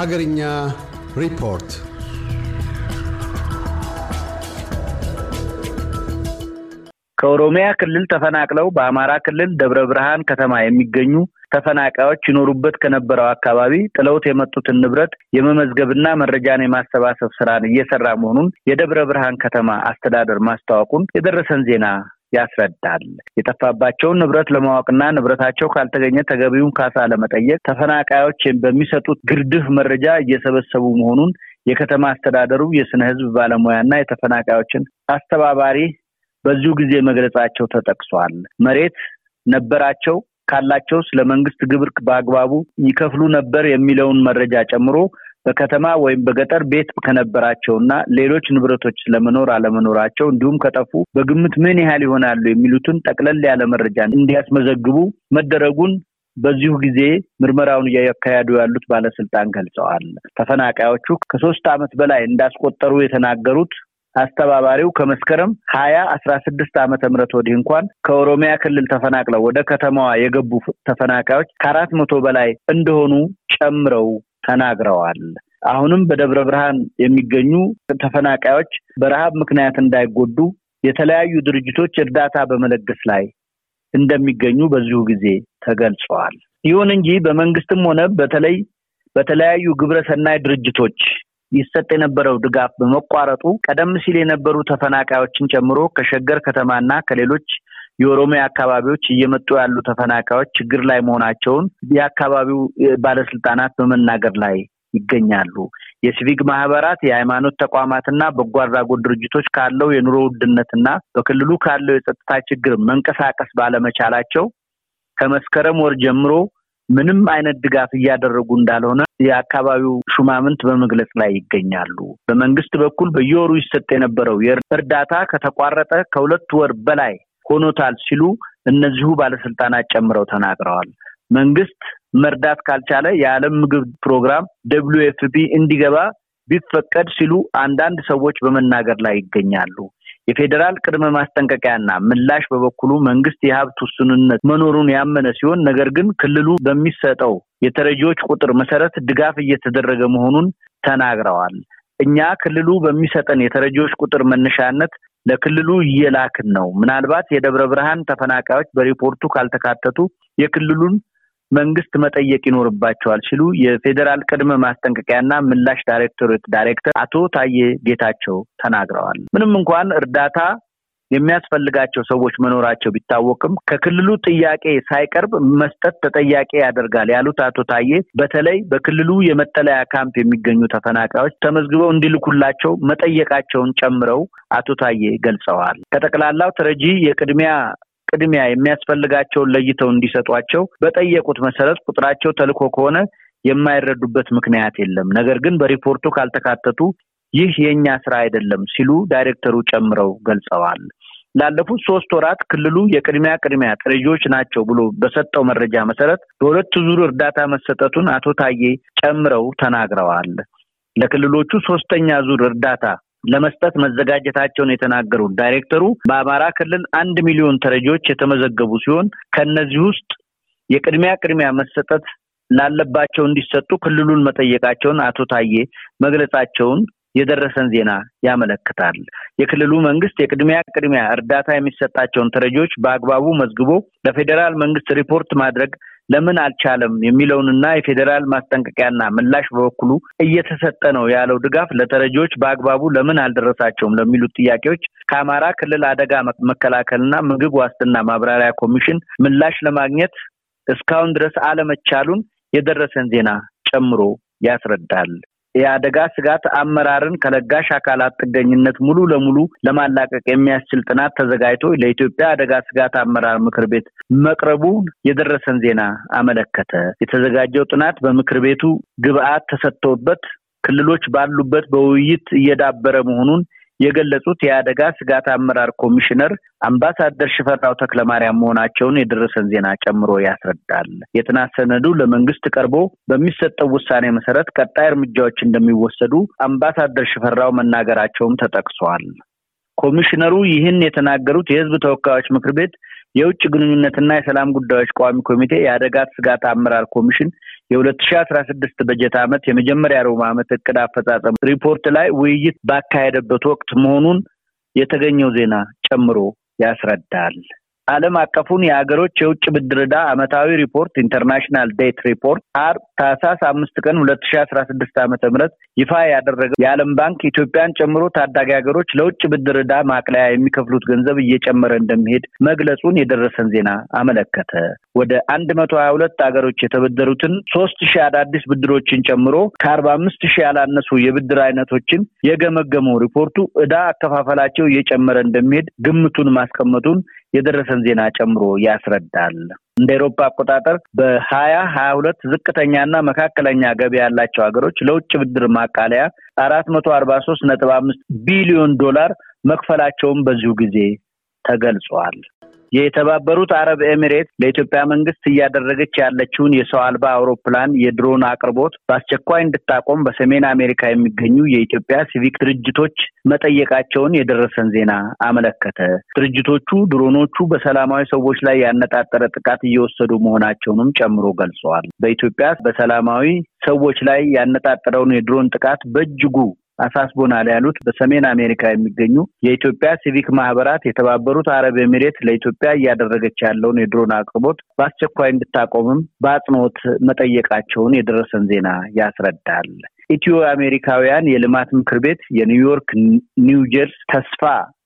ሀገርኛ ሪፖርት ከኦሮሚያ ክልል ተፈናቅለው በአማራ ክልል ደብረ ብርሃን ከተማ የሚገኙ ተፈናቃዮች ይኖሩበት ከነበረው አካባቢ ጥለውት የመጡትን ንብረት የመመዝገብና መረጃን የማሰባሰብ ስራን እየሰራ መሆኑን የደብረ ብርሃን ከተማ አስተዳደር ማስታወቁን የደረሰን ዜና ያስረዳል። የጠፋባቸውን ንብረት ለማወቅና ንብረታቸው ካልተገኘ ተገቢውን ካሳ ለመጠየቅ ተፈናቃዮች በሚሰጡት ግርድፍ መረጃ እየሰበሰቡ መሆኑን የከተማ አስተዳደሩ የስነ ህዝብ ባለሙያና የተፈናቃዮችን አስተባባሪ በዚሁ ጊዜ መግለጻቸው ተጠቅሷል። መሬት ነበራቸው ካላቸው ስለ መንግስት ግብር በአግባቡ ይከፍሉ ነበር የሚለውን መረጃ ጨምሮ በከተማ ወይም በገጠር ቤት ከነበራቸውና ሌሎች ንብረቶች ስለመኖር አለመኖራቸው እንዲሁም ከጠፉ በግምት ምን ያህል ይሆናሉ የሚሉትን ጠቅለል ያለ መረጃ እንዲያስመዘግቡ መደረጉን በዚሁ ጊዜ ምርመራውን እያካሄዱ ያሉት ባለስልጣን ገልጸዋል። ተፈናቃዮቹ ከሶስት ዓመት በላይ እንዳስቆጠሩ የተናገሩት አስተባባሪው ከመስከረም ሀያ አስራ ስድስት ዓመተ ምህረት ወዲህ እንኳን ከኦሮሚያ ክልል ተፈናቅለው ወደ ከተማዋ የገቡ ተፈናቃዮች ከአራት መቶ በላይ እንደሆኑ ጨምረው ተናግረዋል። አሁንም በደብረ ብርሃን የሚገኙ ተፈናቃዮች በረሃብ ምክንያት እንዳይጎዱ የተለያዩ ድርጅቶች እርዳታ በመለገስ ላይ እንደሚገኙ በዚሁ ጊዜ ተገልጸዋል። ይሁን እንጂ በመንግስትም ሆነ በተለይ በተለያዩ ግብረሰናይ ድርጅቶች ይሰጥ የነበረው ድጋፍ በመቋረጡ ቀደም ሲል የነበሩ ተፈናቃዮችን ጨምሮ ከሸገር ከተማና ከሌሎች የኦሮሚያ አካባቢዎች እየመጡ ያሉ ተፈናቃዮች ችግር ላይ መሆናቸውን የአካባቢው ባለስልጣናት በመናገር ላይ ይገኛሉ። የሲቪክ ማህበራት፣ የሃይማኖት ተቋማትና በጎ አድራጎት ድርጅቶች ካለው የኑሮ ውድነትና በክልሉ ካለው የጸጥታ ችግር መንቀሳቀስ ባለመቻላቸው ከመስከረም ወር ጀምሮ ምንም አይነት ድጋፍ እያደረጉ እንዳልሆነ የአካባቢው ሹማምንት በመግለጽ ላይ ይገኛሉ። በመንግስት በኩል በየወሩ ይሰጥ የነበረው እርዳታ ከተቋረጠ ከሁለት ወር በላይ ሆኖታል ሲሉ እነዚሁ ባለስልጣናት ጨምረው ተናግረዋል። መንግስት መርዳት ካልቻለ የዓለም ምግብ ፕሮግራም WF እንዲገባ ቢፈቀድ ሲሉ አንዳንድ ሰዎች በመናገር ላይ ይገኛሉ። የፌዴራል ቅድመ ማስጠንቀቂያና ምላሽ በበኩሉ መንግስት የሀብት ውሱንነት መኖሩን ያመነ ሲሆን ነገር ግን ክልሉ በሚሰጠው የተረጂዎች ቁጥር መሰረት ድጋፍ እየተደረገ መሆኑን ተናግረዋል። እኛ ክልሉ በሚሰጠን የተረጂዎች ቁጥር መነሻነት ለክልሉ እየላክን ነው። ምናልባት የደብረ ብርሃን ተፈናቃዮች በሪፖርቱ ካልተካተቱ የክልሉን መንግስት መጠየቅ ይኖርባቸዋል ሲሉ የፌዴራል ቅድመ ማስጠንቀቂያና ምላሽ ዳይሬክቶሬት ዳይሬክተር አቶ ታዬ ጌታቸው ተናግረዋል። ምንም እንኳን እርዳታ የሚያስፈልጋቸው ሰዎች መኖራቸው ቢታወቅም ከክልሉ ጥያቄ ሳይቀርብ መስጠት ተጠያቂ ያደርጋል ያሉት አቶ ታዬ በተለይ በክልሉ የመጠለያ ካምፕ የሚገኙ ተፈናቃዮች ተመዝግበው እንዲልኩላቸው መጠየቃቸውን ጨምረው አቶ ታዬ ገልጸዋል። ከጠቅላላው ተረጂ የቅድሚያ ቅድሚያ የሚያስፈልጋቸውን ለይተው እንዲሰጧቸው በጠየቁት መሰረት ቁጥራቸው ተልኮ ከሆነ የማይረዱበት ምክንያት የለም። ነገር ግን በሪፖርቱ ካልተካተቱ ይህ የእኛ ስራ አይደለም ሲሉ ዳይሬክተሩ ጨምረው ገልጸዋል። ላለፉት ሶስት ወራት ክልሉ የቅድሚያ ቅድሚያ ተረጂዎች ናቸው ብሎ በሰጠው መረጃ መሰረት በሁለት ዙር እርዳታ መሰጠቱን አቶ ታዬ ጨምረው ተናግረዋል። ለክልሎቹ ሶስተኛ ዙር እርዳታ ለመስጠት መዘጋጀታቸውን የተናገሩት ዳይሬክተሩ በአማራ ክልል አንድ ሚሊዮን ተረጂዎች የተመዘገቡ ሲሆን ከእነዚህ ውስጥ የቅድሚያ ቅድሚያ መሰጠት ላለባቸው እንዲሰጡ ክልሉን መጠየቃቸውን አቶ ታዬ መግለጻቸውን የደረሰን ዜና ያመለክታል። የክልሉ መንግስት የቅድሚያ ቅድሚያ እርዳታ የሚሰጣቸውን ተረጂዎች በአግባቡ መዝግቦ ለፌዴራል መንግስት ሪፖርት ማድረግ ለምን አልቻለም የሚለውንና የፌዴራል ማስጠንቀቂያና ምላሽ በበኩሉ እየተሰጠ ነው ያለው ድጋፍ ለተረጂዎች በአግባቡ ለምን አልደረሳቸውም ለሚሉት ጥያቄዎች ከአማራ ክልል አደጋ መከላከልና ምግብ ዋስትና ማብራሪያ ኮሚሽን ምላሽ ለማግኘት እስካሁን ድረስ አለመቻሉን የደረሰን ዜና ጨምሮ ያስረዳል። የአደጋ ስጋት አመራርን ከለጋሽ አካላት ጥገኝነት ሙሉ ለሙሉ ለማላቀቅ የሚያስችል ጥናት ተዘጋጅቶ ለኢትዮጵያ አደጋ ስጋት አመራር ምክር ቤት መቅረቡ የደረሰን ዜና አመለከተ። የተዘጋጀው ጥናት በምክር ቤቱ ግብአት ተሰጥቶበት ክልሎች ባሉበት በውይይት እየዳበረ መሆኑን የገለጹት የአደጋ ስጋት አመራር ኮሚሽነር አምባሳደር ሽፈራው ተክለማርያም መሆናቸውን የደረሰን ዜና ጨምሮ ያስረዳል። የጥናት ሰነዱ ለመንግስት ቀርቦ በሚሰጠው ውሳኔ መሰረት ቀጣይ እርምጃዎች እንደሚወሰዱ አምባሳደር ሽፈራው መናገራቸውም ተጠቅሷል። ኮሚሽነሩ ይህን የተናገሩት የሕዝብ ተወካዮች ምክር ቤት የውጭ ግንኙነትና የሰላም ጉዳዮች ቋሚ ኮሚቴ የአደጋ ስጋት አመራር ኮሚሽን የሁለት ሺ አስራ ስድስት በጀት ዓመት የመጀመሪያ ሩብ ዓመት እቅድ አፈጻጸም ሪፖርት ላይ ውይይት ባካሄደበት ወቅት መሆኑን የተገኘው ዜና ጨምሮ ያስረዳል። ዓለም አቀፉን የሀገሮች የውጭ ብድር ዕዳ ዓመታዊ ሪፖርት International Debt Report አር ታህሳስ አምስት ቀን ሁለት ሺ አስራ ስድስት ዓመተ ምህረት ይፋ ያደረገው የዓለም ባንክ ኢትዮጵያን ጨምሮ ታዳጊ ሀገሮች ለውጭ ብድር ዕዳ ማቅለያ የሚከፍሉት ገንዘብ እየጨመረ እንደሚሄድ መግለጹን የደረሰን ዜና አመለከተ። ወደ አንድ መቶ ሀያ ሁለት ሀገሮች የተበደሩትን ሶስት ሺህ አዳዲስ ብድሮችን ጨምሮ ከአርባ አምስት ሺህ ያላነሱ የብድር አይነቶችን የገመገመው ሪፖርቱ ዕዳ አከፋፈላቸው እየጨመረ እንደሚሄድ ግምቱን ማስቀመጡን የደረሰን ዜና ጨምሮ ያስረዳል። እንደ ኤሮፓ አቆጣጠር በሀያ ሀያ ሁለት ዝቅተኛና መካከለኛ ገቢ ያላቸው ሀገሮች ለውጭ ብድር ማቃለያ አራት መቶ አርባ ሶስት ነጥብ አምስት ቢሊዮን ዶላር መክፈላቸውን በዚሁ ጊዜ ተገልጿል። የተባበሩት አረብ ኤሚሬት ለኢትዮጵያ መንግስት እያደረገች ያለችውን የሰው አልባ አውሮፕላን የድሮን አቅርቦት በአስቸኳይ እንድታቆም በሰሜን አሜሪካ የሚገኙ የኢትዮጵያ ሲቪክ ድርጅቶች መጠየቃቸውን የደረሰን ዜና አመለከተ። ድርጅቶቹ ድሮኖቹ በሰላማዊ ሰዎች ላይ ያነጣጠረ ጥቃት እየወሰዱ መሆናቸውንም ጨምሮ ገልጸዋል። በኢትዮጵያ በሰላማዊ ሰዎች ላይ ያነጣጠረውን የድሮን ጥቃት በእጅጉ አሳስቦናል ያሉት በሰሜን አሜሪካ የሚገኙ የኢትዮጵያ ሲቪክ ማህበራት የተባበሩት አረብ ኤሚሬት ለኢትዮጵያ እያደረገች ያለውን የድሮን አቅርቦት በአስቸኳይ እንድታቆምም በአጽንኦት መጠየቃቸውን የደረሰን ዜና ያስረዳል። ኢትዮ አሜሪካውያን የልማት ምክር ቤት የኒውዮርክ ኒው ጀርሲ ተስፋ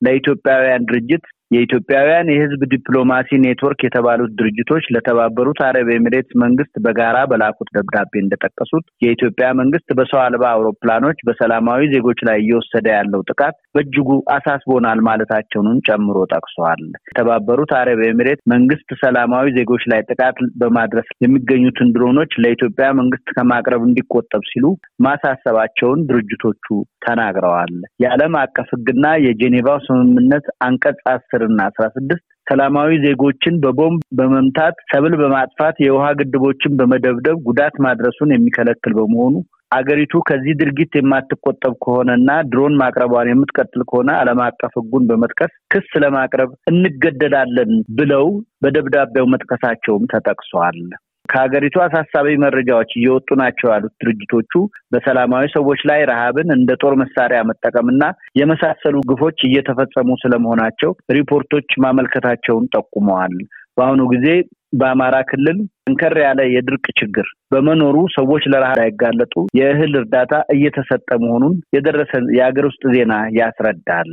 ለኢትዮጵያውያን ድርጅት የኢትዮጵያውያን የሕዝብ ዲፕሎማሲ ኔትወርክ የተባሉት ድርጅቶች ለተባበሩት አረብ ኤሚሬትስ መንግስት በጋራ በላኩት ደብዳቤ እንደጠቀሱት የኢትዮጵያ መንግስት በሰው አልባ አውሮፕላኖች በሰላማዊ ዜጎች ላይ እየወሰደ ያለው ጥቃት በእጅጉ አሳስቦናል ማለታቸውንም ጨምሮ ጠቅሰዋል። የተባበሩት አረብ ኤሚሬት መንግስት ሰላማዊ ዜጎች ላይ ጥቃት በማድረስ የሚገኙትን ድሮኖች ለኢትዮጵያ መንግስት ከማቅረብ እንዲቆጠብ ሲሉ ማሳሰባቸውን ድርጅቶቹ ተናግረዋል። የዓለም አቀፍ ሕግና የጄኔቫው ስምምነት አንቀጽ አስር እና አስራ ስድስት ሰላማዊ ዜጎችን በቦምብ በመምታት ሰብል በማጥፋት የውሃ ግድቦችን በመደብደብ ጉዳት ማድረሱን የሚከለክል በመሆኑ አገሪቱ ከዚህ ድርጊት የማትቆጠብ ከሆነና ድሮን ማቅረቧን የምትቀጥል ከሆነ ዓለም አቀፍ ሕጉን በመጥቀስ ክስ ለማቅረብ እንገደዳለን ብለው በደብዳቤው መጥቀሳቸውም ተጠቅሷል። ከሀገሪቱ አሳሳቢ መረጃዎች እየወጡ ናቸው ያሉት ድርጅቶቹ በሰላማዊ ሰዎች ላይ ረሃብን እንደ ጦር መሳሪያ መጠቀምና የመሳሰሉ ግፎች እየተፈጸሙ ስለመሆናቸው ሪፖርቶች ማመልከታቸውን ጠቁመዋል። በአሁኑ ጊዜ በአማራ ክልል ጠንከር ያለ የድርቅ ችግር በመኖሩ ሰዎች ለረሃብ እንዳይጋለጡ የእህል እርዳታ እየተሰጠ መሆኑን የደረሰን የሀገር ውስጥ ዜና ያስረዳል።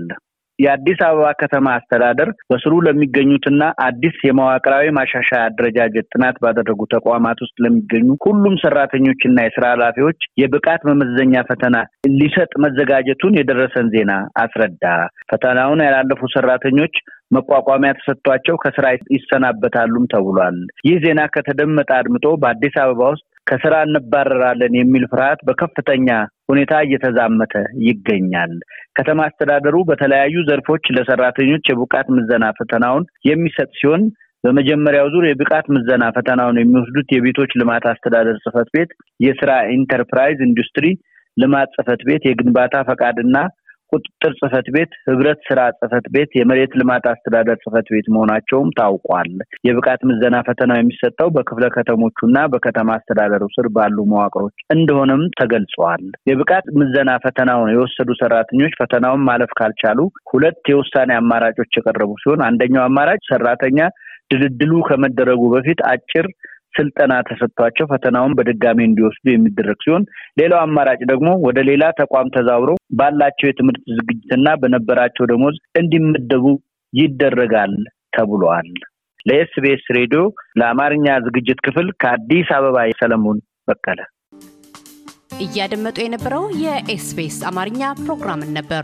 የአዲስ አበባ ከተማ አስተዳደር በስሩ ለሚገኙትና አዲስ የመዋቅራዊ ማሻሻያ አደረጃጀት ጥናት ባደረጉ ተቋማት ውስጥ ለሚገኙ ሁሉም ሰራተኞችና የስራ ኃላፊዎች የብቃት መመዘኛ ፈተና ሊሰጥ መዘጋጀቱን የደረሰን ዜና አስረዳ። ፈተናውን ያላለፉ ሰራተኞች መቋቋሚያ ተሰጥቷቸው ከስራ ይሰናበታሉም ተብሏል። ይህ ዜና ከተደመጠ አድምጦ በአዲስ አበባ ውስጥ ከስራ እንባረራለን የሚል ፍርሃት በከፍተኛ ሁኔታ እየተዛመተ ይገኛል። ከተማ አስተዳደሩ በተለያዩ ዘርፎች ለሰራተኞች የብቃት ምዘና ፈተናውን የሚሰጥ ሲሆን በመጀመሪያው ዙር የብቃት ምዘና ፈተናውን የሚወስዱት የቤቶች ልማት አስተዳደር ጽሕፈት ቤት፣ የስራ ኢንተርፕራይዝ ኢንዱስትሪ ልማት ጽሕፈት ቤት፣ የግንባታ ፈቃድና ቁጥጥር ጽሕፈት ቤት፣ ህብረት ስራ ጽሕፈት ቤት፣ የመሬት ልማት አስተዳደር ጽሕፈት ቤት መሆናቸውም ታውቋል። የብቃት ምዘና ፈተናው የሚሰጠው በክፍለ ከተሞቹና በከተማ አስተዳደሩ ስር ባሉ መዋቅሮች እንደሆነም ተገልጿል። የብቃት ምዘና ፈተናውን የወሰዱ ሰራተኞች ፈተናውን ማለፍ ካልቻሉ ሁለት የውሳኔ አማራጮች የቀረቡ ሲሆን አንደኛው አማራጭ ሰራተኛ ድልድሉ ከመደረጉ በፊት አጭር ስልጠና ተሰጥቷቸው ፈተናውን በድጋሚ እንዲወስዱ የሚደረግ ሲሆን ሌላው አማራጭ ደግሞ ወደ ሌላ ተቋም ተዛውረው ባላቸው የትምህርት ዝግጅትና በነበራቸው ደሞዝ እንዲመደቡ ይደረጋል ተብሏል። ለ SBS ሬዲዮ ለአማርኛ ዝግጅት ክፍል ከአዲስ አበባ ሰለሞን በቀለ። እያደመጡ የነበረው የ SBS አማርኛ ፕሮግራምን ነበር።